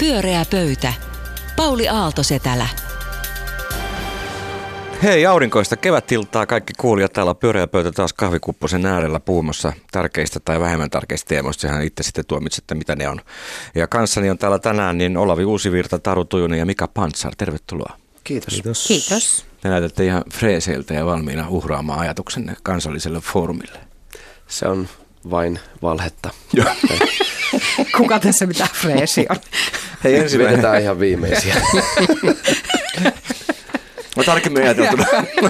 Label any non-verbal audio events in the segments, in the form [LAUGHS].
Pyöreä pöytä. Pauli Aaltosetälä. Hei, aurinkoista kevätiltaa kaikki kuulijat. Täällä on pyöreä pöytä taas kahvikupposen äärellä puhumassa tärkeistä tai vähemmän tärkeistä teemoista. Sehän itse sitten tuomitsette, mitä ne on. Ja kanssani on täällä tänään niin Olavi Uusivirta, Taru Tujunen ja Mika Pantsar. Tervetuloa. Kiitos. Kiitos. Kiitos. Te näytätte ihan freeseiltä ja valmiina uhraamaan ajatuksenne kansalliselle foorumille. Se on vain valhetta. [LAUGHS] Kuka tässä mitä freesi on? Hei, Ensin vedetään ihan viimeisiä. [LAUGHS] No tarkemmin ajateltuna.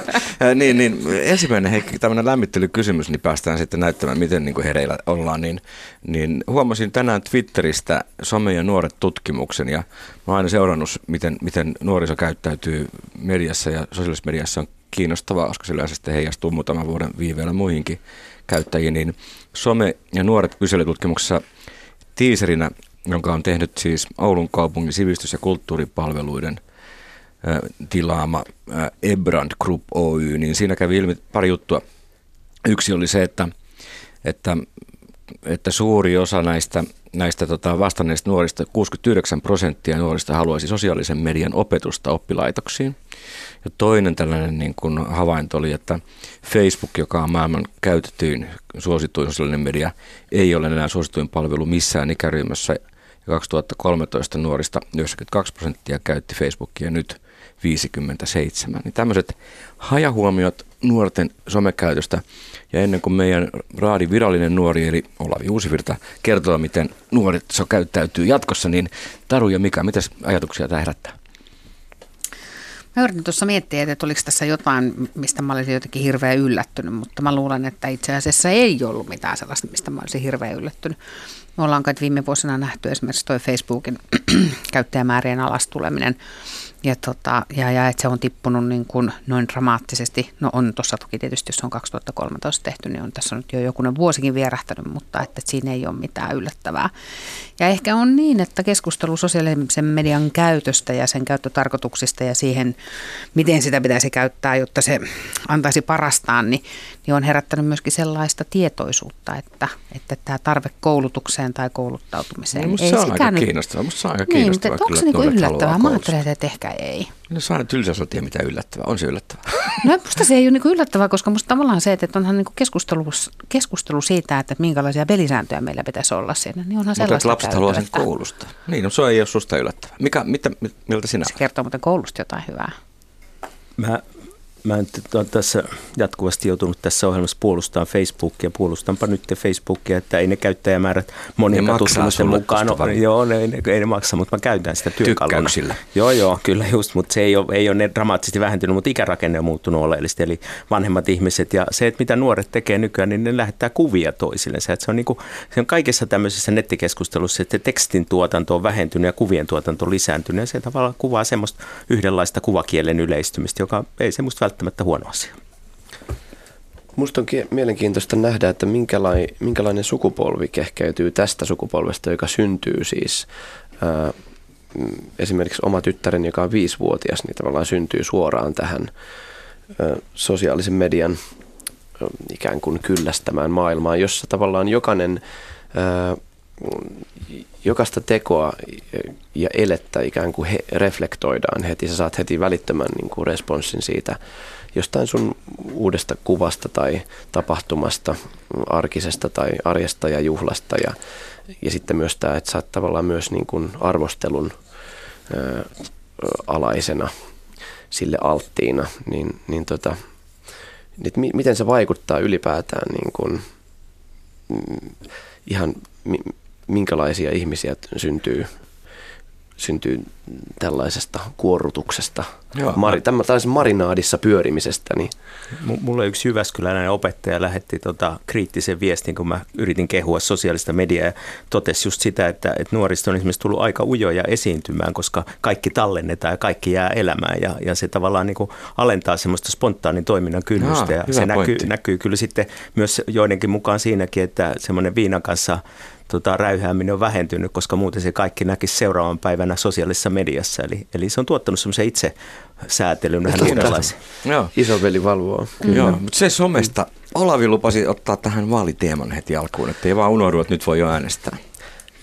[LAUGHS] niin, niin, ensimmäinen hei, tämmöinen lämmittelykysymys, niin päästään sitten näyttämään, miten niin kuin hereillä ollaan. Niin, niin huomasin tänään Twitteristä some ja nuoret tutkimuksen ja mä oon aina seurannut, miten, miten nuoriso käyttäytyy mediassa ja sosiaalisessa mediassa on kiinnostavaa, koska se yleensä sitten heijastuu muutaman vuoden viiveellä muihinkin käyttäjiin. Niin some ja nuoret kyselytutkimuksessa tiiserinä, jonka on tehnyt siis Oulun kaupungin sivistys- ja kulttuuripalveluiden tilaama Ebrand Group Oy, niin siinä kävi ilmi pari juttua. Yksi oli se, että, että, että suuri osa näistä, näistä tota vastanneista nuorista, 69 prosenttia nuorista haluaisi sosiaalisen median opetusta oppilaitoksiin. Ja toinen tällainen niin kuin havainto oli, että Facebook, joka on maailman käytetyin suosituin sosiaalinen media, ei ole enää suosituin palvelu missään ikäryhmässä. Ja 2013 nuorista 92 prosenttia käytti Facebookia nyt 57. Niin tämmöiset hajahuomiot nuorten somekäytöstä. Ja ennen kuin meidän raadi virallinen nuori, eli Olavi Uusivirta, kertoo, miten nuoret so käyttäytyy jatkossa, niin Taru ja Mika, mitä ajatuksia tämä herättää? Mä yritin tuossa miettiä, että oliko tässä jotain, mistä mä olisin jotenkin hirveän yllättynyt, mutta mä luulen, että itse asiassa ei ollut mitään sellaista, mistä mä olisin hirveän yllättynyt. Me ollaan kai viime vuosina nähty esimerkiksi toi Facebookin [CLEARS THROAT] käyttäjämäärien alastuleminen ja, tota, ja, ja että se on tippunut niin kuin noin dramaattisesti. No on tuossa toki tietysti, jos se on 2013 tehty, niin on tässä nyt jo jokunen vuosikin vierähtänyt, mutta että siinä ei ole mitään yllättävää. Ja ehkä on niin, että keskustelu sosiaalisen median käytöstä ja sen käyttötarkoituksista ja siihen, miten sitä pitäisi käyttää, jotta se antaisi parastaan, niin, niin on herättänyt myöskin sellaista tietoisuutta, että, että tämä tarve koulutukseen tai kouluttautumiseen No, ei se on aika nyt kiinnostavaa. Musta se on aika niin, mutta kiinnostavaa. onko kyllä, se että nuoret yllättävää? Mä ajattelen, että ehkä ei. No se on aina tylsä, tiedä mitä yllättävää. On se yllättävää. [LAUGHS] No musta se ei ole niinku yllättävää, koska musta tavallaan se, että onhan niinku keskustelu, keskustelu siitä, että minkälaisia pelisääntöjä meillä pitäisi olla siinä, niin onhan Mutta sellaista lapset haluaa sen koulusta. Niin, no se ei ole susta yllättävää. Mikä, mitä, miltä sinä Se kertoo muuten koulusta jotain hyvää. Mä, mä olen tässä jatkuvasti joutunut tässä ohjelmassa puolustamaan Facebookia. Puolustanpa nyt Facebookia, että ei ne käyttäjämäärät monien tutkimusten sulle mukaan. No, joo, ne, ne, ei ne maksa, mutta mä käytän sitä työkaluna. Joo, joo, kyllä just, mutta se ei ole, ei ole ne dramaattisesti vähentynyt, mutta ikärakenne on muuttunut oleellisesti. Eli vanhemmat ihmiset ja se, että mitä nuoret tekee nykyään, niin ne lähettää kuvia toisillensa. Että se, on niin kuin, se on kaikessa tämmöisessä nettikeskustelussa, että tekstin tuotanto on vähentynyt ja kuvien tuotanto on lisääntynyt. Ja se tavallaan kuvaa semmoista yhdenlaista kuvakielen yleistymistä, joka ei semmoista välttämättä huono asia. Musta on mielenkiintoista nähdä, että minkälainen, sukupolvi kehkeytyy tästä sukupolvesta, joka syntyy siis ää, mm, esimerkiksi oma tyttäreni, joka on viisivuotias, niin tavallaan syntyy suoraan tähän ää, sosiaalisen median ää, ikään kuin kyllästämään maailmaan, jossa tavallaan jokainen ää, jokaista tekoa ja elettä ikään kuin he, reflektoidaan heti. Sä saat heti välittömän niin kuin responssin siitä jostain sun uudesta kuvasta tai tapahtumasta, arkisesta tai arjesta ja juhlasta. Ja, ja sitten myös tämä, että oot tavallaan myös niin kuin arvostelun ää, alaisena sille alttiina, niin, niin tota, että mi, miten se vaikuttaa ylipäätään niin kuin, mm, ihan mi- minkälaisia ihmisiä syntyy, syntyy tällaisesta kuorrutuksesta, Joo. Mari, tällaisessa marinaadissa pyörimisestä. Niin, M- Mulle yksi Jyväskyläinen opettaja lähetti tota kriittisen viestin, kun mä yritin kehua sosiaalista mediaa ja totesi just sitä, että, että nuorista on esimerkiksi tullut aika ujoja esiintymään, koska kaikki tallennetaan ja kaikki jää elämään ja, ja se tavallaan niin kuin alentaa semmoista spontaanin toiminnan kynnystä Jaa, ja se näkyy, näkyy kyllä sitten myös joidenkin mukaan siinäkin, että semmoinen viinan kanssa tota, räyhääminen on vähentynyt, koska muuten se kaikki näkisi seuraavan päivänä sosiaalisessa mediassa. Eli, eli se on tuottanut semmoisen itse säätelyn vähän uudenlaisen. Joo. isoveli valvoo. Joo, mutta se somesta. Olavi lupasi ottaa tähän vaaliteeman heti alkuun, että ei vaan unohdu, että nyt voi jo äänestää.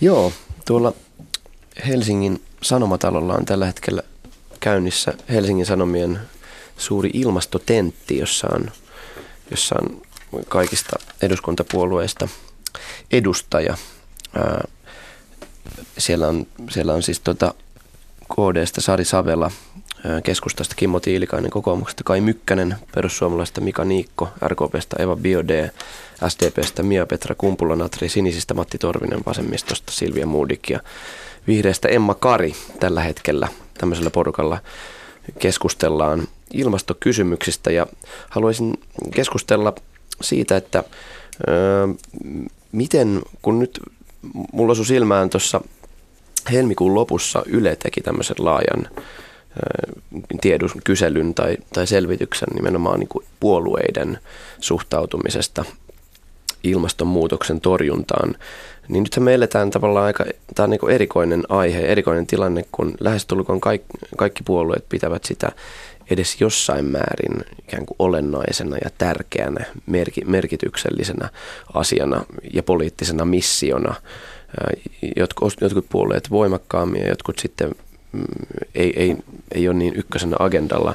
Joo, tuolla Helsingin Sanomatalolla on tällä hetkellä käynnissä Helsingin Sanomien suuri ilmastotentti, jossa on, jossa on kaikista eduskuntapuolueista edustaja. Siellä, on, siellä on siis tota KDstä Sari Savela, keskustasta Kimmo Tiilikainen, kokoomuksesta Kai Mykkänen, perussuomalaisesta Mika Niikko, RKPstä Eva Biode, SDPstä Mia-Petra Kumpula-Natri, Sinisistä Matti Torvinen, Vasemmistosta Silvia Muudik ja Vihreästä Emma Kari tällä hetkellä tämmöisellä porukalla keskustellaan ilmastokysymyksistä. Ja haluaisin keskustella siitä, että ö, miten, kun nyt mulla osui silmään tuossa helmikuun lopussa Yle teki tämmöisen laajan tiedus, kyselyn tai, tai selvityksen nimenomaan niin kuin puolueiden suhtautumisesta ilmastonmuutoksen torjuntaan, niin nythän me eletään tavallaan aika, tämä on niin erikoinen aihe, erikoinen tilanne, kun lähestulkoon kaikki, kaikki puolueet pitävät sitä edes jossain määrin ikään kuin olennaisena ja tärkeänä, merki, merkityksellisenä asiana ja poliittisena missiona. Jotkut, jotkut puolueet voimakkaammin ja jotkut sitten mm, ei, ei, ei ole niin ykkösenä agendalla.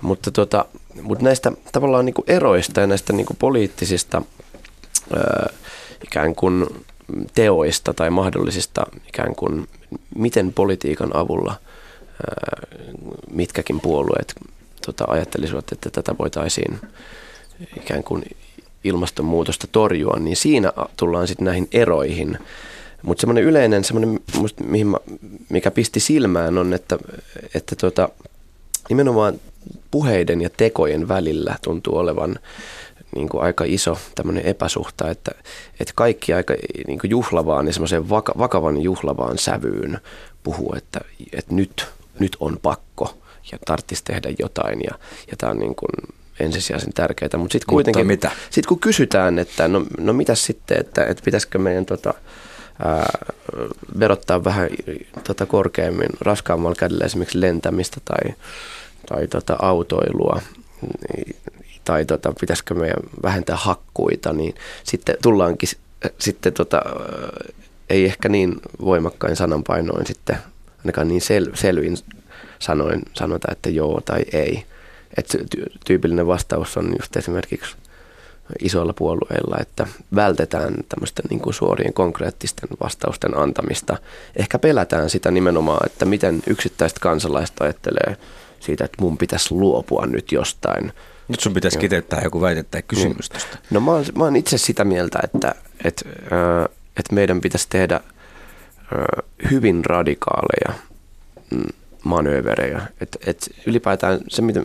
Mutta, tota, mutta näistä tavallaan niin kuin eroista ja näistä niin kuin poliittisista ää, ikään kuin teoista tai mahdollisista ikään kuin, miten politiikan avulla mitkäkin puolueet tota, ajattelisivat, että tätä voitaisiin ikään kuin ilmastonmuutosta torjua, niin siinä tullaan sitten näihin eroihin. Mutta semmoinen yleinen, semmoinen, mikä pisti silmään on, että, että tota, nimenomaan puheiden ja tekojen välillä tuntuu olevan niin kuin aika iso tämmöinen epäsuhta, että, että kaikki aika niin kuin juhlavaan ja semmoiseen vaka, vakavan juhlavaan sävyyn puhuu, että, että nyt, nyt on pakko ja tarvitsisi tehdä jotain ja, ja tämä on niin kuin ensisijaisen tärkeää. Mutta sitten kuitenkin, Mutta mitä? Sit kun kysytään, että no, no mitä sitten, että, että pitäisikö meidän tota, ää, verottaa vähän tota, korkeammin raskaammalla kädellä esimerkiksi lentämistä tai, tai tota, autoilua, niin tai tota, pitäisikö meidän vähentää hakkuita, niin sitten tullaankin sitten tota, ei ehkä niin voimakkain sananpainoin sitten ainakaan niin sel, selvin sanoin sanota, että joo tai ei. Et tyypillinen vastaus on just esimerkiksi isoilla puolueilla, että vältetään tämmöisten niin kuin suorien konkreettisten vastausten antamista. Ehkä pelätään sitä nimenomaan, että miten yksittäiset kansalaiset ajattelee siitä, että mun pitäisi luopua nyt jostain. Nyt sun pitäisi kiteyttää joku väite tai kysymys niin. No mä oon, mä oon itse sitä mieltä, että, että, että meidän pitäisi tehdä hyvin radikaaleja mm, manööverejä. Et, et ylipäätään se, mitä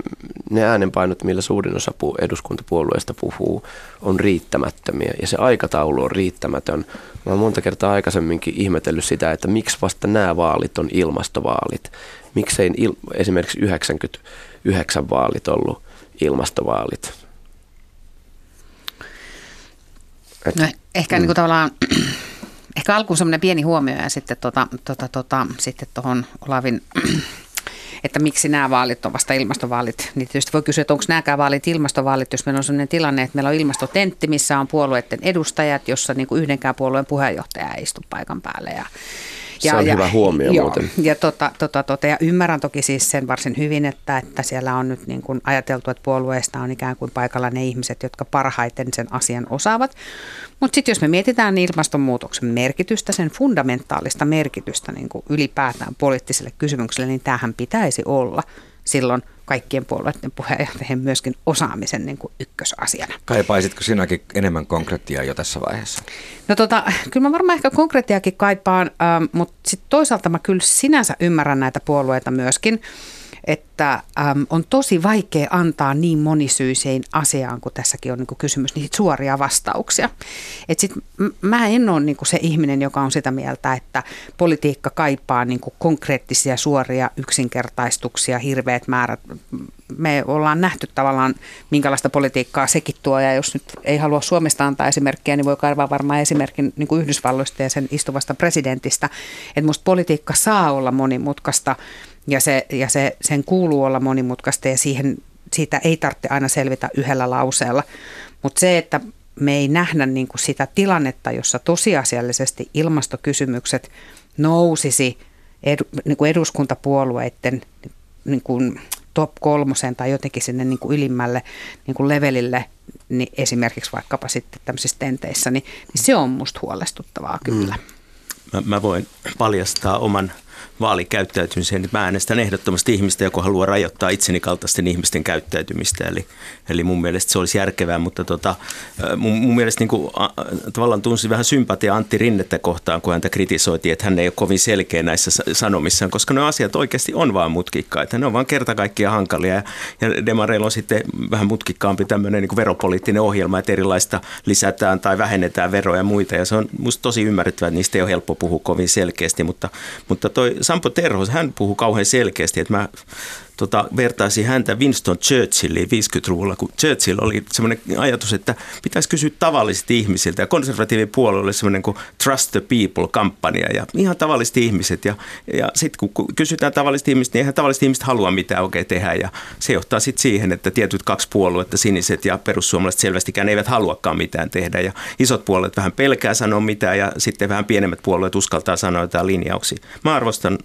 ne äänenpainot, millä suurin osa eduskuntapuolueista puhuu, on riittämättömiä ja se aikataulu on riittämätön. Mä oon monta kertaa aikaisemminkin ihmetellyt sitä, että miksi vasta nämä vaalit on ilmastovaalit. Miksei il, esimerkiksi 99 vaalit ollut ilmastovaalit. Et, no, ehkä mm. niin kuin tavallaan Ehkä alkuun semmoinen pieni huomio ja sitten tota, tota, tota, sitten tuohon Olavin [CLEARS THROAT] että miksi nämä vaalit on vasta ilmastovaalit. Niin tietysti voi kysyä, että onko nämäkään vaalit ilmastovaalit, jos meillä on sellainen tilanne, että meillä on ilmastotentti, missä on puolueiden edustajat, jossa niin kuin yhdenkään puolueen puheenjohtaja ei istu paikan päälle. Ja ja, se on ja, hyvä huomio joo, muuten. Ja, tota, tota, tota, ja ymmärrän toki siis sen varsin hyvin, että, että siellä on nyt niin kuin ajateltu, että puolueesta on ikään kuin paikalla ne ihmiset, jotka parhaiten sen asian osaavat. Mutta sitten jos me mietitään ilmastonmuutoksen merkitystä, sen fundamentaalista merkitystä niin kuin ylipäätään poliittiselle kysymykselle, niin tämähän pitäisi olla silloin – kaikkien puolueiden puheenjohtajien myöskin osaamisen niin kuin ykkösasiana. Kaipaisitko sinäkin enemmän konkretiaa jo tässä vaiheessa? No tota, kyllä mä varmaan ehkä konkretiakin kaipaan, ähm, mutta sitten toisaalta mä kyllä sinänsä ymmärrän näitä puolueita myöskin että äm, on tosi vaikea antaa niin monisyiseen asiaan, kun tässäkin on niin kuin kysymys, niin suoria vastauksia. Et sit, mä en ole niin kuin se ihminen, joka on sitä mieltä, että politiikka kaipaa niin kuin konkreettisia suoria yksinkertaistuksia, hirveät määrät. Me ollaan nähty tavallaan, minkälaista politiikkaa sekin tuo, ja jos nyt ei halua Suomesta antaa esimerkkiä, niin voi kaivaa varmaan esimerkin niin kuin Yhdysvalloista ja sen istuvasta presidentistä, että musta politiikka saa olla monimutkaista, ja, se, ja se, sen kuuluu olla monimutkaista ja siihen, siitä ei tarvitse aina selvitä yhdellä lauseella. Mutta se, että me ei nähdä niin kuin sitä tilannetta, jossa tosiasiallisesti ilmastokysymykset nousisi edu, niin kuin eduskuntapuolueiden niin kuin top kolmosen tai jotenkin sinne niin kuin ylimmälle niin kuin levelille, niin esimerkiksi vaikkapa sitten tämmöisissä tenteissä, niin, niin se on musta huolestuttavaa kyllä. Mm. Mä, mä voin paljastaa oman vaalikäyttäytymiseen, niin mä äänestän ehdottomasti ihmistä, joka haluaa rajoittaa itseni kaltaisten ihmisten käyttäytymistä. Eli, eli mun mielestä se olisi järkevää, mutta tota, mun, mun mielestä niin kuin, a, tavallaan tunsi vähän sympatia Antti Rinnettä kohtaan, kun häntä kritisoitiin, että hän ei ole kovin selkeä näissä sanomissaan, koska ne asiat oikeasti on vaan mutkikkaita. Ne on vaan kerta kaikkiaan hankalia ja, ja Demareilla on sitten vähän mutkikkaampi tämmöinen niin veropoliittinen ohjelma, että erilaista lisätään tai vähennetään veroja ja muita ja se on musta tosi ymmärrettävää, että niistä ei ole helppo puhua kovin selkeästi, mutta, mutta toi Sampo Terho, hän puhuu kauhean selkeästi, että mä tota, vertaisi häntä Winston Churchilliin 50-luvulla, kun Churchill oli semmoinen ajatus, että pitäisi kysyä tavallisilta ihmisiltä. Ja konservatiivipuolue oli semmoinen kuin Trust the People-kampanja ja ihan tavalliset ihmiset. Ja, ja sitten kun kysytään tavalliset ihmiset, niin eihän tavalliset ihmiset halua mitään oikein tehdä. Ja se johtaa sitten siihen, että tietyt kaksi puoluetta, siniset ja perussuomalaiset selvästikään eivät haluakaan mitään tehdä. Ja isot puolueet vähän pelkää sanoa mitään ja sitten vähän pienemmät puolueet uskaltaa sanoa jotain linjauksia. Mä arvostan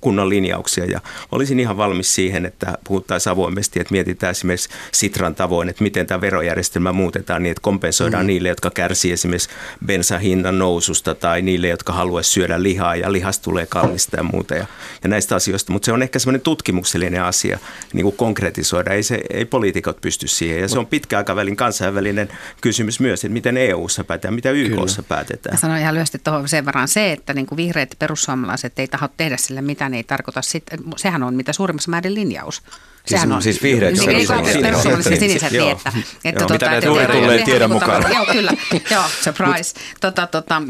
kunnon linjauksia ja olisin ihan valmis siihen, että puhuttaisiin avoimesti, että mietitään esimerkiksi Sitran tavoin, että miten tämä verojärjestelmä muutetaan niin, että kompensoidaan mm. niille, jotka kärsii esimerkiksi bensahinnan noususta tai niille, jotka haluaisi syödä lihaa ja lihas tulee kallista ja muuta ja, ja näistä asioista. Mutta se on ehkä semmoinen tutkimuksellinen asia niin kuin konkretisoida. Ei, se, ei poliitikot pysty siihen ja se on pitkäaikavälin kansainvälinen kysymys myös, että miten EU-ssa päätetään, mitä YKssa päätetään. Mä sanon ihan lyhyesti tuohon sen verran se, että niin kuin vihreät perussuomalaiset ei taho tehdä sille mitään, ei tarkoita sitä, sehän on mitä suurimmassa määrin linjaus. Siis, Sehän on, siis vihreät niin, perussuomalaiset siniset, niin, että, että, tota, mitä ne tulee, tulee tiedon mukaan. Joo, kyllä. [LAUGHS] Joo, surprise. tota, tota,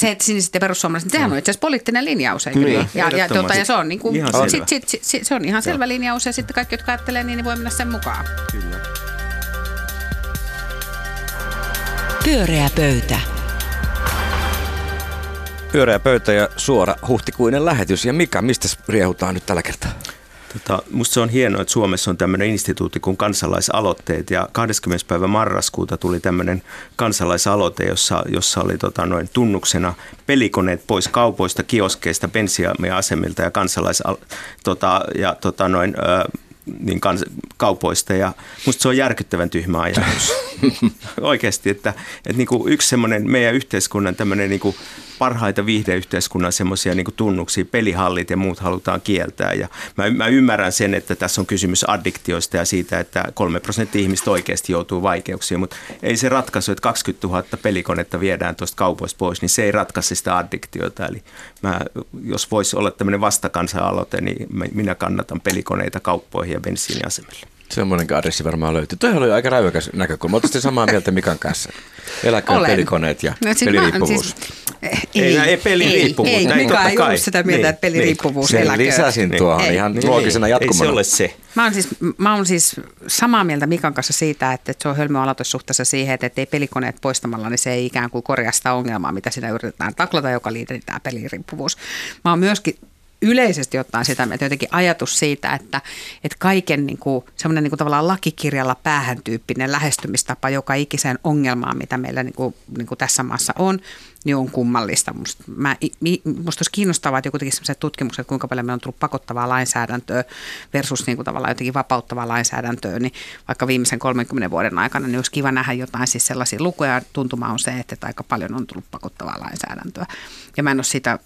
se, että siniset ja perussuomalaiset, sehän on itse asiassa poliittinen linjaus, eikö niin? Ja, ja, tuota, ja se on, niin kuin, ihan sit, sit, sit, sit, se on ihan selvä linjaus ja sitten kaikki, jotka ajattelee, niin, niin voi mennä sen mukaan. Kyllä. Pyöreä pöytä. Pyöreä pöytä ja suora huhtikuinen lähetys. Ja Mika, mistä riehutaan nyt tällä kertaa? Tota, musta se on hienoa, että Suomessa on tämmöinen instituutti kuin kansalaisaloitteet ja 20. päivä marraskuuta tuli tämmöinen kansalaisaloite, jossa, jossa oli tota, noin tunnuksena pelikoneet pois kaupoista, kioskeista, bensiasemilta ja kansalais, tota, ja tota, noin, ö, niin kans, kaupoista ja musta se on järkyttävän tyhmä ajatus. [LAUGHS] Oikeasti, että, että niin kuin yksi semmoinen meidän yhteiskunnan tämmöinen niin kuin parhaita viihdeyhteiskunnan semmoisia niin tunnuksia, pelihallit ja muut halutaan kieltää. Ja mä, mä ymmärrän sen, että tässä on kysymys addiktioista ja siitä, että kolme prosenttia ihmistä oikeasti joutuu vaikeuksiin, mutta ei se ratkaisu, että 20 000 pelikonetta viedään tuosta kaupoista pois, niin se ei ratkaise sitä addiktiota. Eli mä, jos voisi olla tämmöinen vastakansa-aloite, niin minä kannatan pelikoneita kauppoihin ja bensiiniasemille. Semmoinen adressi varmaan löytyy. Tuo oli aika räyväkäs näkökulma. Oletteko samaa mieltä Mikan kanssa? Eläköön pelikoneet ja no, siis peliriippuvuus. Siis, ei, ei, ei peliriippuvuus. Ei, ei Mika ei ollut sitä mieltä, niin, että peliriippuvuus niin, eläköön. lisäsin tuohon ei, ihan niin, loogisena jatkumana. Ei se ole se. Mä oon, siis, mä oon siis samaa mieltä Mikan kanssa siitä, että se on hölmö aloitus suhteessa siihen, että ei pelikoneet poistamalla, niin se ei ikään kuin korjaa sitä ongelmaa, mitä siinä yritetään taklata, joka liitetään peliriippuvuus. Mä oon myöskin yleisesti ottaen sitä, että jotenkin ajatus siitä, että, että kaiken niin kuin, semmoinen niin kuin tavallaan lakikirjalla päähän tyyppinen lähestymistapa joka ikiseen ongelmaan, mitä meillä niin kuin, niin kuin tässä maassa on, niin on kummallista. Musta, mä, musta olisi kiinnostavaa, että joku tekisi sellaiset tutkimukset, että kuinka paljon meillä on tullut pakottavaa lainsäädäntöä versus niin kuin tavallaan jotenkin vapauttavaa lainsäädäntöä, niin vaikka viimeisen 30 vuoden aikana, niin olisi kiva nähdä jotain siis sellaisia lukuja. Tuntuma on se, että aika paljon on tullut pakottavaa lainsäädäntöä. Ja mä en ole sitä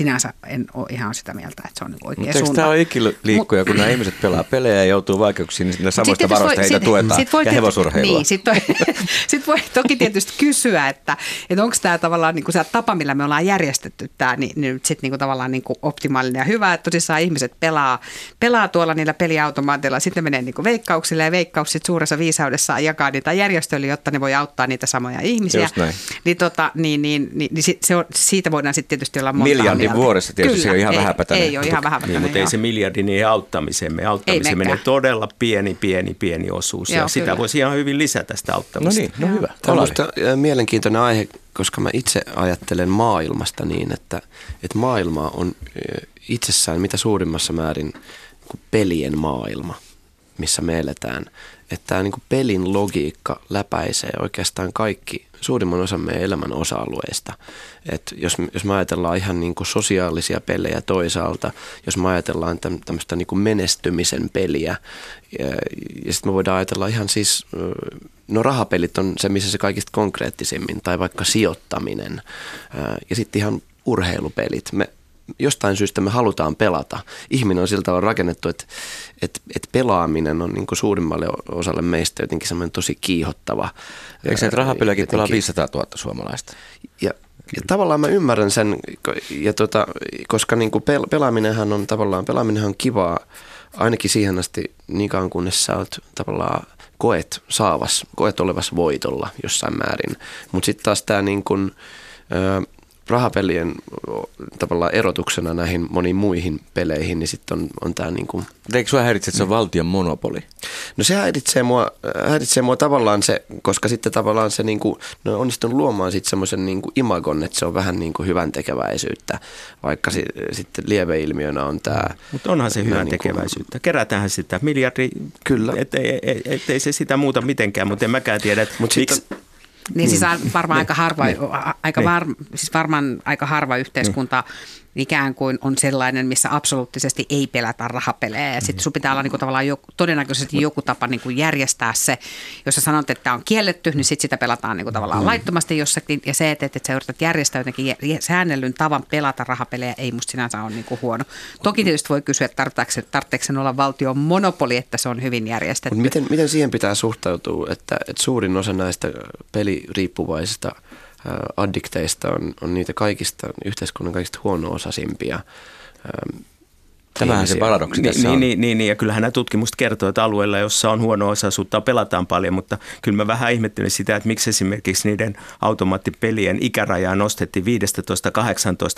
sinänsä en ole ihan sitä mieltä, että se on niin oikea Mutta suunta. tämä on ikiliikkuja, kun nämä ihmiset pelaa pelejä ja joutuu vaikeuksiin, niin ne samoista varoista heitä sit, tuetaan sit voi, ja hevosurheilua. Niin, sitten voi, [LAUGHS] sit voi toki tietysti kysyä, että, että onko tämä tavallaan niin kuin se tapa, millä me ollaan järjestetty tämä, niin, niin sitten niin tavallaan niin kuin optimaalinen ja hyvä, että tosissaan ihmiset pelaa, pelaa tuolla niillä peliautomaateilla, sitten menee niin kuin veikkauksille ja veikkaus sitten suuressa viisaudessaan jakaa niitä järjestöille, jotta ne voi auttaa niitä samoja ihmisiä. Just näin. Niin, tota, niin, niin, niin, niin sit se on, siitä voidaan sitten tietysti olla monta Miljardin mieltä. vuodessa tietysti Kyllä, se on ihan ei, vähäpätäinen. Ei ole ihan vähäpätäinen. Niin, mutta ei se miljardi niin auttamiseen. Auttamiseen menee todella pieni, pieni, pieni osuus. Joo, ja sitä voisi ihan hyvin lisätä sitä auttamista. No niin, no hyvä. Tämä on minusta mielenkiintoinen aihe, koska mä itse ajattelen maailmasta niin, että, että maailma on itsessään mitä suurimmassa määrin pelien maailma – missä me eletään. Että tämä niin pelin logiikka läpäisee oikeastaan kaikki, suurimman osan meidän elämän osa-alueista. Et jos, jos me ajatellaan ihan niin kuin sosiaalisia pelejä toisaalta, jos me ajatellaan tämmöistä niin kuin menestymisen peliä, ja, ja sitten me voidaan ajatella ihan siis, no rahapelit on se, missä se kaikista konkreettisimmin, tai vaikka sijoittaminen, ja sitten ihan urheilupelit. Me, jostain syystä me halutaan pelata. Ihminen on siltä tavalla rakennettu, että, että, että pelaaminen on niin kuin suurimmalle osalle meistä jotenkin semmoinen tosi kiihottava. Eikö se, että rahapelejäkin pelaa 500 000 suomalaista? Ja, ja tavallaan mä ymmärrän sen, ja tota, koska niin kuin pel- pelaaminenhan on tavallaan, pelaaminenhan on kivaa ainakin siihen asti niin kauan kunnes sä oot tavallaan koet saavas, koet olevas voitolla jossain määrin. Mutta sitten taas tämä niin kuin, rahapelien tavallaan erotuksena näihin moniin muihin peleihin, niin sitten on, on tämä niin kuin... Eikö sinua häiritse, että se on valtion monopoli? No se häiritsee mua, häiritsee mua tavallaan se, koska sitten tavallaan se niin kuin, no onnistunut luomaan sitten semmoisen niin kuin imagon, että se on vähän niin kuin hyvän tekeväisyyttä, vaikka si, sitten lieveilmiönä on tämä... Mutta onhan se hyvän niin tekeväisyyttä. Kerätään sitä miljardi, Kyllä. ettei et, et, et, se sitä muuta mitenkään, mutta en mäkään tiedä, että Mut miksi... Sitten, niin siis varmaan aika harva, aika var, siis varmaan aika harva yhteiskunta ikään kuin on sellainen, missä absoluuttisesti ei pelätä rahapelejä. Ja sitten sun pitää olla niin kuin tavallaan joku, todennäköisesti joku tapa niin kuin järjestää se. Jos sä sanot, että tämä on kielletty, niin sitten sitä pelataan niin kuin tavallaan laittomasti jossakin. Ja se, että, että sä yrität järjestää jotenkin säännellyn tavan pelata rahapelejä, ei musta sinänsä ole niin kuin huono. Toki tietysti voi kysyä, että tarvitseeko, sen olla valtion monopoli, että se on hyvin järjestetty. Miten, miten siihen pitää suhtautua, että, että suurin osa näistä peliriippuvaisista – addikteista on, on niitä kaikista, yhteiskunnan kaikista huono-osaisimpia Tämähän se paradoksi tässä niin, on. Niin, niin, niin, ja kyllähän nämä tutkimust kertoo, että alueella, jossa on huono osaisuutta, pelataan paljon, mutta kyllä mä vähän ihmettelen sitä, että miksi esimerkiksi niiden automaattipelien ikärajaa nostettiin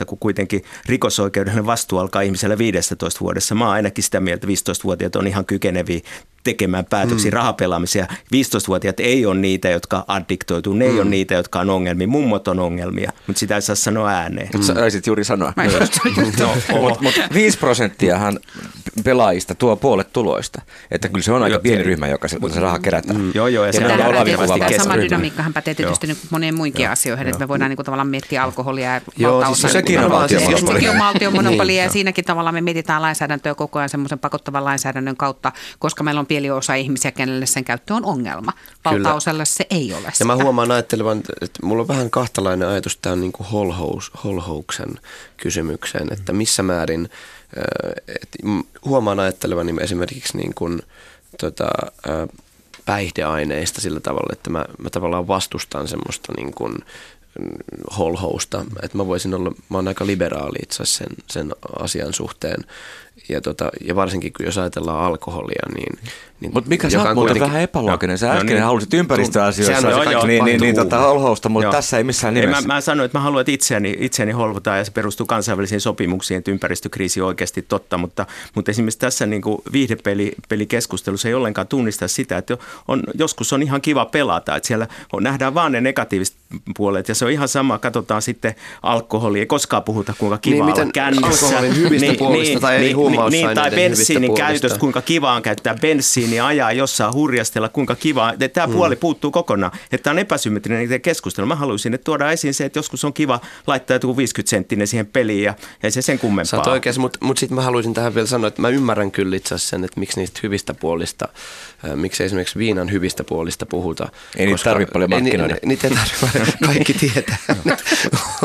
15-18, kun kuitenkin rikosoikeudellinen vastuu alkaa ihmisellä 15 vuodessa. Mä oon ainakin sitä mieltä, että 15-vuotiaat on ihan kykeneviä tekemään päätöksiä mm. rahapelaamisia. 15-vuotiaat ei ole niitä, jotka addiktoituu, ne mm. ei ole niitä, jotka on ongelmia. Mummot on ongelmia, mutta sitä ei saa sanoa ääneen. Mm. Sä olisit juuri sanoa. Mä no, mutta mut 5 prosenttiahan pelaajista tuo puolet tuloista. Että kyllä se on aika pieni ryhmä, joka se, se raha kerätään. Mm. Joo, joo. Ja, Ja se on tämä sama dynamiikkahan pätee tietysti niin moneen muinkin asioihin, että me voidaan niin kuin tavallaan miettiä alkoholia ja Joo, valtaosa- siis sekin on tavallaan valtion monopoli. Sekin on valtion monopoli Niin, ja joo. siinäkin tavallaan me mietitään lainsäädäntöä koko ajan semmoisen pakottavan lainsäädännön kautta, koska meillä on pieni osa ihmisiä, kenelle sen käyttö on ongelma. Valtaosalle se ei ole Ja sitä. mä huomaan ajattelevan, että mulla on vähän kahtalainen ajatus tähän niin kuin holhous, holhouksen kysymykseen, että missä määrin, äh, että huomaan ajattelevani esimerkiksi niin kuin, tota, äh, päihdeaineista sillä tavalla, että mä, mä tavallaan vastustan semmoista niin kuin, mm, holhousta, että mä voisin olla, mä oon aika liberaali itse asiassa sen, sen asian suhteen. Ja, tota, ja varsinkin kun jos ajatellaan alkoholia, niin... niin Mutta mikä sä oot kuitenkin- vähän epälooginen. Sä No äsken niin. halusit ympäristöasioissa Sehän on- ja joo, niin, niin, niin, tota, holhousta, mutta Joo. tässä ei missään Ei, nimessä. mä, mä sanoin, että mä haluan, että itseäni, itseäni holvotaan ja se perustuu kansainvälisiin sopimuksiin, että ympäristökriisi on oikeasti totta, mutta, mutta esimerkiksi tässä niin kuin viihdepelikeskustelussa ei ollenkaan tunnista sitä, että on, joskus on ihan kiva pelata, että siellä on, nähdään vaan ne negatiiviset puolet ja se on ihan sama, katsotaan sitten alkoholia, ei koskaan puhuta kuinka kiva Niin, olla kännissä. alkoholin hyvistä puolista tai eri niin, huumausaineiden tai hyvistä bensiinin käytöstä, kuinka kiva on käyttää bensiiniä, ajaa jossain hurjastella, kuinka kiva. Tämä Mm. puoli puuttuu kokonaan. Että tämä on epäsymmetrinen keskustelu. Mä haluaisin että tuoda esiin se, että joskus on kiva laittaa joku 50 senttinen siihen peliin ja ei se sen Sä kummempaa. oot oikeassa, mutta mut sitten mä haluaisin tähän vielä sanoa, että mä ymmärrän kyllä itse asiassa sen, että miksi niistä hyvistä puolista, äh, miksi esimerkiksi viinan hyvistä puolista puhuta. Ei niitä tarvitse paljon markkinoida. ni- Niitä ei tarvitse, [LAUGHS] kaikki tietää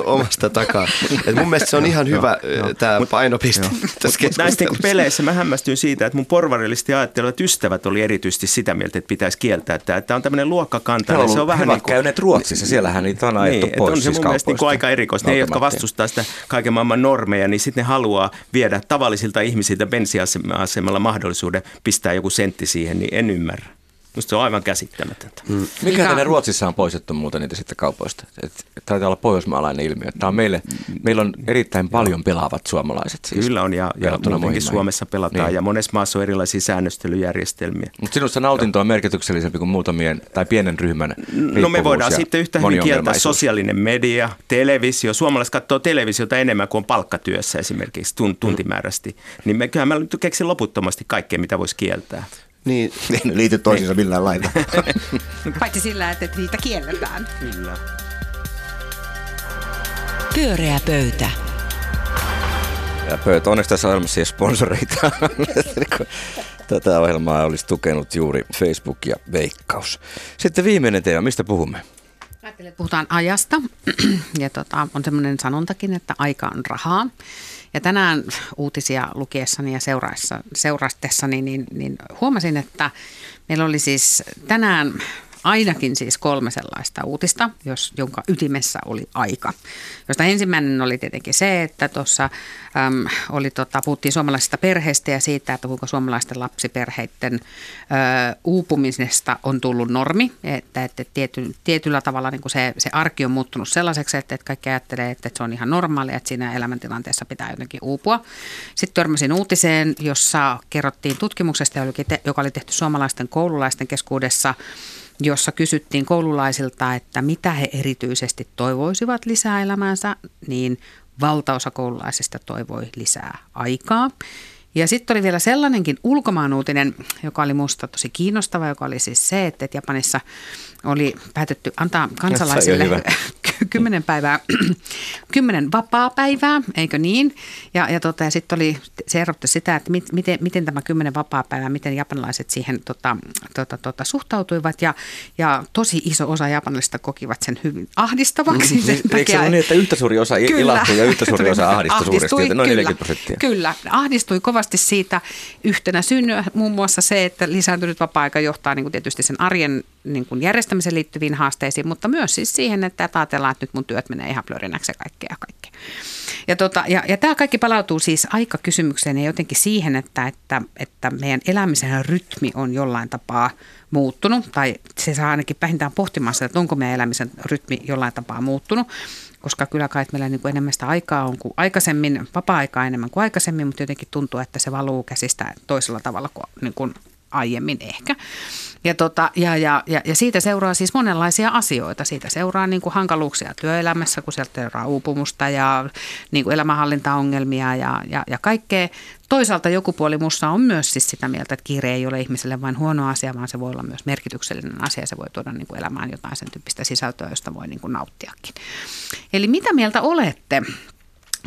omasta takaa. Et mun mielestä se on ihan hyvä tämä painopiste tässä Niin keskustelussa. peleissä mä hämmästyin siitä, että mun porvarillisesti ajattelevat ystävät oli erityisesti sitä mieltä, että pitäisi kieltää tämä. Tämä on tämmöinen He luokkakantainen. on Se on ollut, vähän niin kuin, käyneet Ruotsissa, siellähän niitä on ajettu niin, että pois on se siis mun mielestä niin aika erikoista. Ne, jotka vastustaa sitä kaiken maailman normeja, niin sitten ne haluaa viedä tavallisilta ihmisiltä bensiasemalla mahdollisuuden pistää joku sentti siihen, niin en ymmärrä. Musta se on aivan käsittämätöntä. Mm. Mikä Mikä- tänne Ruotsissa on poistettu muuten niitä sitten kaupoista? Et, taitaa olla pohjoismaalainen ilmiö. Tämä on meille, meillä on erittäin paljon pelaavat suomalaiset. Siis, Kyllä on, ja, ja muutenkin Suomessa pelataan, Niin. ja monessa maassa on erilaisia säännöstelyjärjestelmiä. Mutta sinusta nautinto on merkityksellisempi kuin muutamien tai pienen ryhmän No me voidaan sitten yhtä hyvin kieltää sosiaalinen media, televisio. Suomalaiset katsoo televisiota enemmän kuin on palkkatyössä esimerkiksi tun- tuntimäärästi. Niin me, kyllähän mä nyt keksin loputtomasti kaikkea, mitä voisi kieltää. Niin, [LAUGHS] Ei ne liity toisiinsa millään lailla. [LAUGHS] Paitsi sillä, että niitä kielletään. Kyllä. Pyöreä pöytä. Ja pöytä, onneksi tässä ohjelmassa ei ole sponsoreita. [LAUGHS] Tätä ohjelmaa olisi tukenut juuri Facebook ja Veikkaus. Sitten viimeinen teema, mistä puhumme? Ajattelin, että puhutaan ajasta [CLEARS THROAT] ja tota, on semmoinen sanontakin, että aika on rahaa. Ja tänään uutisia lukiessani ja seuraessa, seurastessani niin, niin huomasin, että meillä oli siis tänään ainakin siis kolme sellaista uutista, jos, jonka ytimessä oli aika. Josta ensimmäinen oli tietenkin se, että tuossa äm, oli, tota, puhuttiin suomalaisista perheistä ja siitä, että kuinka suomalaisten lapsiperheiden ö, uupumisesta on tullut normi, että, että tiety, tietyllä tavalla niin kuin se, se arki on muuttunut sellaiseksi, että, että kaikki ajattelee, että, että se on ihan normaalia, että siinä elämäntilanteessa pitää jotenkin uupua. Sitten törmäsin uutiseen, jossa kerrottiin tutkimuksesta, joka oli tehty suomalaisten koululaisten keskuudessa, jossa kysyttiin koululaisilta, että mitä he erityisesti toivoisivat lisää elämäänsä, niin valtaosa koululaisista toivoi lisää aikaa. Ja sitten oli vielä sellainenkin ulkomaanuutinen, joka oli minusta tosi kiinnostava, joka oli siis se, että Japanissa oli päätetty antaa kansalaisille kymmenen päivää, [CLEARS THROAT] kymmenen vapaa-päivää, eikö niin? Ja, ja, tota, ja sitten oli, se erotti sitä, että mit, miten, miten tämä kymmenen vapaa-päivää, miten japanilaiset siihen tota, tota, tota, suhtautuivat. Ja, ja tosi iso osa japanilista kokivat sen hyvin ahdistavaksi. Mm, sen Eikö se ole niin, että yhtä suuri osa Kyllä. ilahtui ja yhtä suuri osa ahdistui, Ahdistui, suuresti, noin kyllä. 40 prosenttia? Kyllä, ahdistui kovasti siitä yhtenä synnyä, muun muassa se, että lisääntynyt vapaa-aika johtaa niin kuin tietysti sen arjen niin kuin järjestämiseen liittyviin haasteisiin, mutta myös siis siihen, että ajatellaan, että nyt mun työt menee ihan plörinäksi ja kaikkea ja kaikkea. Ja, tota, ja, ja tämä kaikki palautuu siis aikakysymykseen ja jotenkin siihen, että, että, että meidän elämisen rytmi on jollain tapaa muuttunut, tai se saa ainakin vähintään pohtimaan sitä, että onko meidän elämisen rytmi jollain tapaa muuttunut, koska kyllä kai meillä niin kuin enemmän sitä aikaa on kuin aikaisemmin, vapaa-aikaa enemmän kuin aikaisemmin, mutta jotenkin tuntuu, että se valuu käsistä toisella tavalla kuin, niin kuin aiemmin ehkä. Ja, tota, ja, ja, ja, ja siitä seuraa siis monenlaisia asioita. Siitä seuraa niin kuin hankaluuksia työelämässä, kun sieltä seuraa uupumusta ja niin kuin elämänhallintaongelmia ja, ja, ja kaikkea. Toisaalta joku puoli musta on myös siis sitä mieltä, että kiire ei ole ihmiselle vain huono asia, vaan se voi olla myös merkityksellinen asia. Se voi tuoda niin kuin elämään jotain sen tyyppistä sisältöä, josta voi niin kuin nauttiakin. Eli mitä mieltä olette?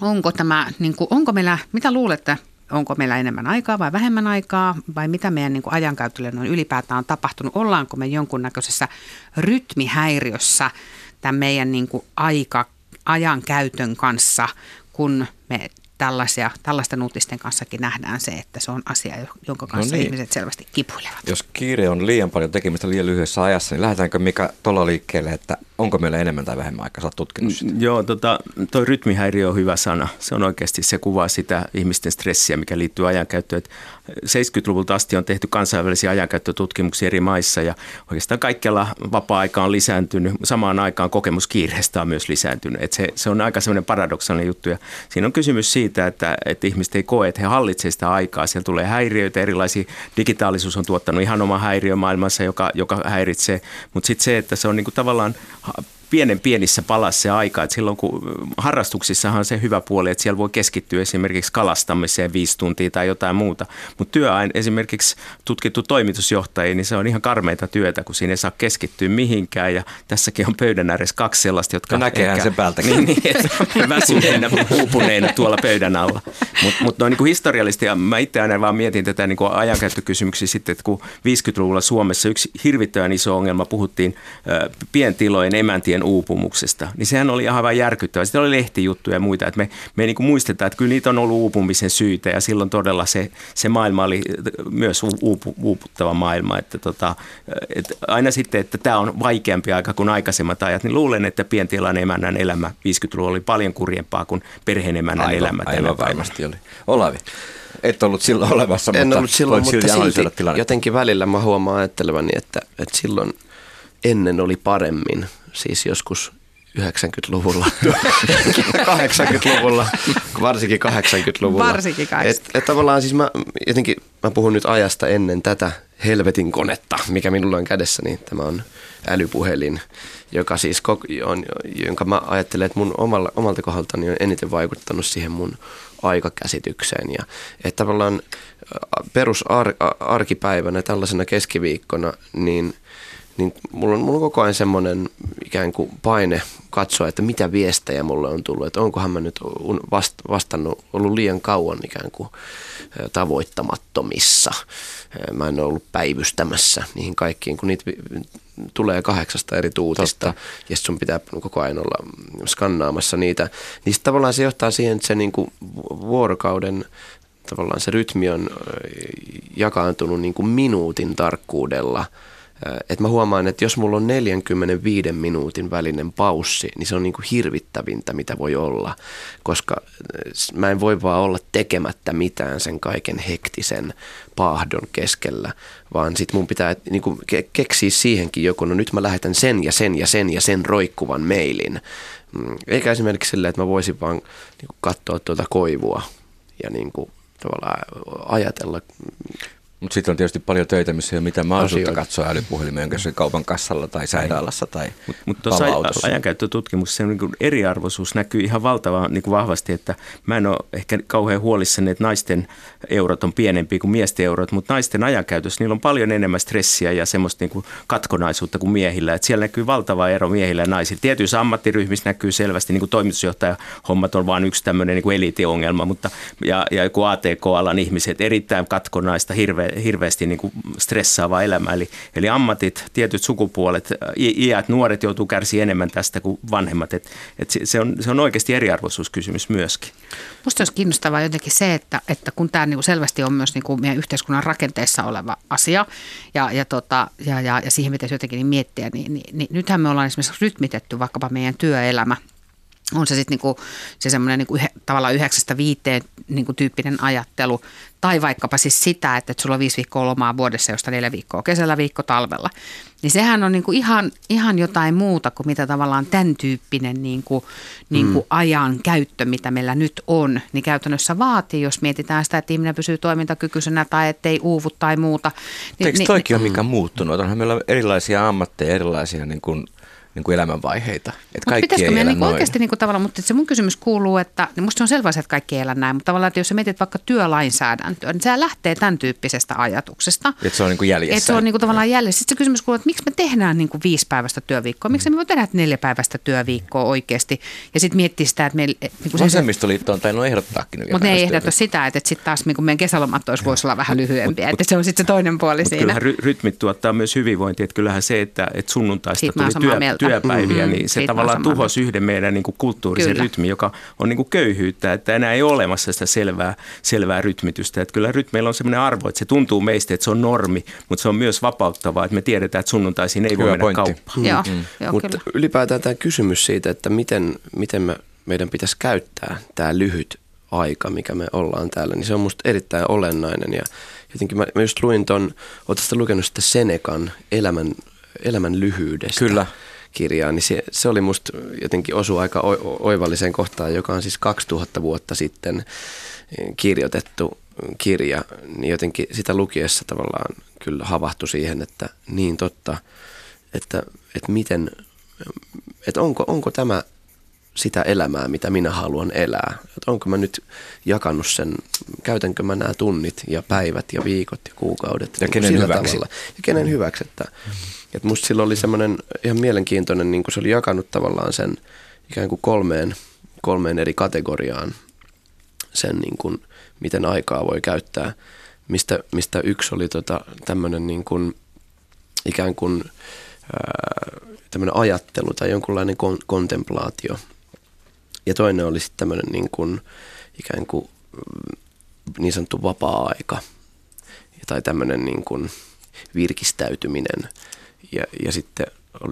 Onko tämä, niin kuin, onko meillä, mitä luulette, onko meillä enemmän aikaa vai vähemmän aikaa, vai mitä meidän niin kuin ajankäytölle on ylipäätään on tapahtunut, ollaanko me jonkunnäköisessä rytmihäiriössä tämän meidän niin kuin aika, ajankäytön kanssa, kun me tällaisia, tällaisten uutisten kanssakin nähdään se, että se on asia, jonka kanssa no niin. ihmiset selvästi kipuilevat. Jos kiire on liian paljon tekemistä liian lyhyessä ajassa, niin lähdetäänkö Mika tuolla liikkeelle, että onko meillä enemmän tai vähemmän aikaa? Sä tutkinut sitä. Joo, tota, toi rytmihäiriö on hyvä sana. Se on oikeasti, se kuvaa sitä ihmisten stressiä, mikä liittyy ajankäyttöön. 70-luvulta asti on tehty kansainvälisiä ajankäyttötutkimuksia eri maissa ja oikeastaan kaikkialla vapaa-aika on lisääntynyt. Samaan aikaan kokemus kiireestä on myös lisääntynyt. Et se, se on aika semmoinen paradoksaalinen juttu ja siinä on kysymys siitä, että, että ihmiset ei koe, että he hallitsevat sitä aikaa. Siellä tulee häiriöitä, erilaisia. Digitaalisuus on tuottanut ihan oma häiriö maailmassa, joka, joka häiritsee. Mutta sitten se, että se on niinku tavallaan uh, pienen pienissä palassa se aika. että silloin kun harrastuksissahan on se hyvä puoli, että siellä voi keskittyä esimerkiksi kalastamiseen viisi tuntia tai jotain muuta. Mutta työain esimerkiksi tutkittu toimitusjohtaja, niin se on ihan karmeita työtä, kun siinä ei saa keskittyä mihinkään. Ja tässäkin on pöydän ääressä kaksi sellaista, jotka... Ja näkeehän ehkä, sen päältäkin. Niin, niin että [LAUGHS] väsyneenä, uupuneena tuolla pöydän alla. Mutta mut noin niin historiallisesti, ja mä itse aina vaan mietin tätä niin kuin ajankäyttökysymyksiä sitten, että kun 50-luvulla Suomessa yksi hirvittävän iso ongelma, puhuttiin äh, pientilojen emäntien uupumuksesta, niin sehän oli aivan järkyttävä. Sitten oli lehtijuttuja ja muita, että me, me niin muistetaan, että kyllä niitä on ollut uupumisen syitä ja silloin todella se, se maailma oli myös uupu, uuputtava maailma. Että tota, että aina sitten, että tämä on vaikeampi aika kuin aikaisemmat ajat, niin luulen, että pientilan emännän elämä 50-luvulla oli paljon kurjempaa kuin perheen emännän aivan, elämä. Aivan varmasti oli. Olavi, et ollut silloin olemassa, En mutta ollut silloin, mutta silti jotenkin välillä mä huomaan ajattelevani, että, että silloin ennen oli paremmin. Siis joskus 90-luvulla, 80-luvulla, [LAUGHS] varsinkin 80-luvulla. Varsinkin 80. Et, et tavallaan siis mä, jotenkin, mä puhun nyt ajasta ennen tätä helvetin konetta, mikä minulla on kädessä, niin tämä on älypuhelin, joka siis on, jonka mä ajattelen, että mun omalla, omalta kohdaltani on eniten vaikuttanut siihen mun aikakäsitykseen. Ja, että tavallaan perusarkipäivänä tällaisena keskiviikkona, niin – niin mulla on, mulla on koko ajan semmoinen ikään kuin paine katsoa, että mitä viestejä mulle on tullut, että onkohan mä nyt vastannut, ollut liian kauan ikään kuin tavoittamattomissa. Mä en ole ollut päivystämässä niihin kaikkiin, kun niitä tulee kahdeksasta eri tuutista Totta. ja sun pitää koko ajan olla skannaamassa niitä. Niin tavallaan se johtaa siihen, että se niin kuin vuorokauden tavallaan se rytmi on jakaantunut niin kuin minuutin tarkkuudella – että mä huomaan, että jos mulla on 45 minuutin välinen paussi, niin se on niin kuin hirvittävintä, mitä voi olla, koska mä en voi vaan olla tekemättä mitään sen kaiken hektisen paahdon keskellä, vaan sit mun pitää niin kuin keksiä siihenkin joku, no nyt mä lähetän sen ja sen ja sen ja sen roikkuvan mailin. Mm, eikä esimerkiksi silleen, että mä voisin vaan niin kuin katsoa tuota koivua ja niin kuin tavallaan ajatella mutta sitten on tietysti paljon töitä, missä ei ole mitään mahdollisuutta katsoa älypuhelimeen, jos kaupan kassalla tai sairaalassa tai Mutta mut tuossa ajankäyttötutkimuksessa se niin eriarvoisuus näkyy ihan valtavan niin kuin vahvasti, että mä en ole ehkä kauhean huolissani, että naisten eurot on pienempi kuin miesten eurot, mutta naisten ajankäytössä niillä on paljon enemmän stressiä ja semmoista niin kuin katkonaisuutta kuin miehillä. Et siellä näkyy valtava ero miehillä ja naisilla. Tietyissä ammattiryhmissä näkyy selvästi, niin kuin toimitusjohtaja hommat on vain yksi tämmöinen niin eliitiongelma, mutta ja, ja joku ATK-alan ihmiset erittäin katkonaista, hirveä hirveästi niin kuin stressaavaa elämää. Eli, eli ammatit, tietyt sukupuolet, iät, nuoret joutuu kärsimään enemmän tästä kuin vanhemmat. Et, et se, on, se on oikeasti eriarvoisuuskysymys myöskin. Minusta olisi kiinnostavaa jotenkin se, että, että kun tämä niin selvästi on myös niin kuin meidän yhteiskunnan rakenteessa oleva asia. Ja, ja, tota, ja, ja, ja siihen pitäisi jotenkin niin miettiä, niin, niin, niin nythän me ollaan esimerkiksi rytmitetty vaikkapa meidän työelämä – on se sitten niinku, se semmoinen niinku, tavallaan yhdeksästä viiteen niinku, tyyppinen ajattelu. Tai vaikkapa siis sitä, että, että sulla on viisi viikkoa lomaa vuodessa, josta neljä viikkoa kesällä, viikko talvella. Niin sehän on niinku ihan, ihan jotain muuta kuin mitä tavallaan tämän tyyppinen niinku, niinku mm. ajan käyttö, mitä meillä nyt on, niin käytännössä vaatii, jos mietitään sitä, että ihminen pysyy toimintakykyisenä tai ettei uuvu tai muuta. Niin, Eikö toikin niin, ole mikä muuttunut? Onhan meillä erilaisia ammatteja, erilaisia niin kuin niin kuin elämänvaiheita. Että kaikki pitäisikö meidän niin oikeasti niin kuin tavallaan, mutta se mun kysymys kuuluu, että niin musta on selvä että kaikki ei elä näin, mutta tavallaan, että jos sä mietit vaikka työlainsäädäntöä, niin se lähtee tämän tyyppisestä ajatuksesta. Että se on niin kuin jäljessä. Että se on niin kuin tavallaan jäljessä. Sitten se kysymys kuuluu, että miksi me tehdään niin kuin viisi päivästä työviikkoa, miksi me voi tehdä neljä päivästä työviikkoa oikeasti. Ja sitten miettiä sitä, että meillä... Niin kuin Vasemmistoliitto on tainnut ehdottaakin Mutta ne ei ehdota sitä, että sitten taas niin kuin meidän kesälomat olisi voisi olla vähän lyhyempiä. Mut, että se on sitten se toinen puoli siinä. Kyllähän rytmit tuottaa myös hyvinvointia, että kyllähän se, että, että sunnuntaista tuli työ, työpäiviä, mm-hmm. niin se tavallaan tuhosi yhden meidän niin kuin kulttuurisen kyllä. rytmi, joka on niin kuin köyhyyttä, että enää ei ole olemassa sitä selvää, selvää rytmitystä. Että kyllä rytmeillä on sellainen arvo, että se tuntuu meistä, että se on normi, mutta se on myös vapauttavaa, että me tiedetään, että sunnuntaisin ei voi mennä pointti. kauppaan. Joo, mm. joo, mutta ylipäätään tämä kysymys siitä, että miten, miten me, meidän pitäisi käyttää tämä lyhyt aika, mikä me ollaan täällä, niin se on musta erittäin olennainen. Ja jotenkin mä, mä just luin ton, oot lukenut sitten Senekan elämän, elämän lyhyydestä. Kyllä kirjaa, niin se, se oli musta jotenkin osu aika oivalliseen kohtaan, joka on siis 2000 vuotta sitten eh, kirjoitettu kirja, niin jotenkin sitä lukiessa tavallaan kyllä havahtui siihen, että niin totta, että, että miten, että onko, onko tämä sitä elämää, mitä minä haluan elää. Että onko mä nyt jakanut sen, käytänkö mä nämä tunnit ja päivät ja viikot ja kuukaudet. Ja kenen hyväksi. Tavalla. Ja kenen hyväksi. Että, että musta sillä oli semmoinen ihan mielenkiintoinen, niin kuin se oli jakanut tavallaan sen ikään kuin kolmeen, kolmeen eri kategoriaan sen, niin kuin, miten aikaa voi käyttää. Mistä, mistä yksi oli tota, tämmöinen niin kuin, ikään kuin tämmöinen ajattelu tai jonkunlainen kon, kontemplaatio. Ja toinen oli sitten tämmöinen niin kuin, ikään kuin niin sanottu vapaa-aika tai tämmöinen niin kuin virkistäytyminen – ja, ja sitten,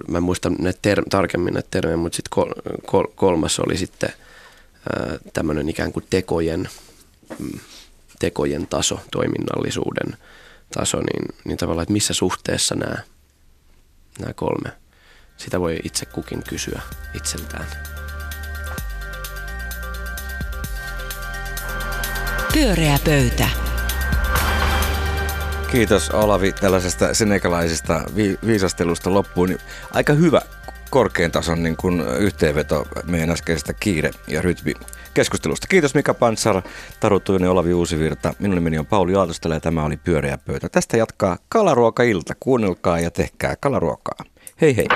mä en muista näitä ter- tarkemmin näitä termejä, mutta sitten kol, kol, kolmas oli sitten tämmöinen ikään kuin tekojen, mm, tekojen taso, toiminnallisuuden taso, niin, niin tavallaan, että missä suhteessa nämä, nämä kolme Sitä voi itse kukin kysyä itseltään. Pyöreä pöytä. Kiitos Olavi tällaisesta senekalaisesta vi- viisastelusta loppuun. Aika hyvä korkean tason niin kuin yhteenveto meidän äskeisestä kiire- ja rytmi keskustelusta. Kiitos Mika Pantsar, Taru Tuinen, Olavi Uusivirta. Minun nimeni on Pauli Aaltostela ja tämä oli Pyöreä pöytä. Tästä jatkaa Kalaruoka-ilta. Kuunnelkaa ja tehkää kalaruokaa. Hei hei!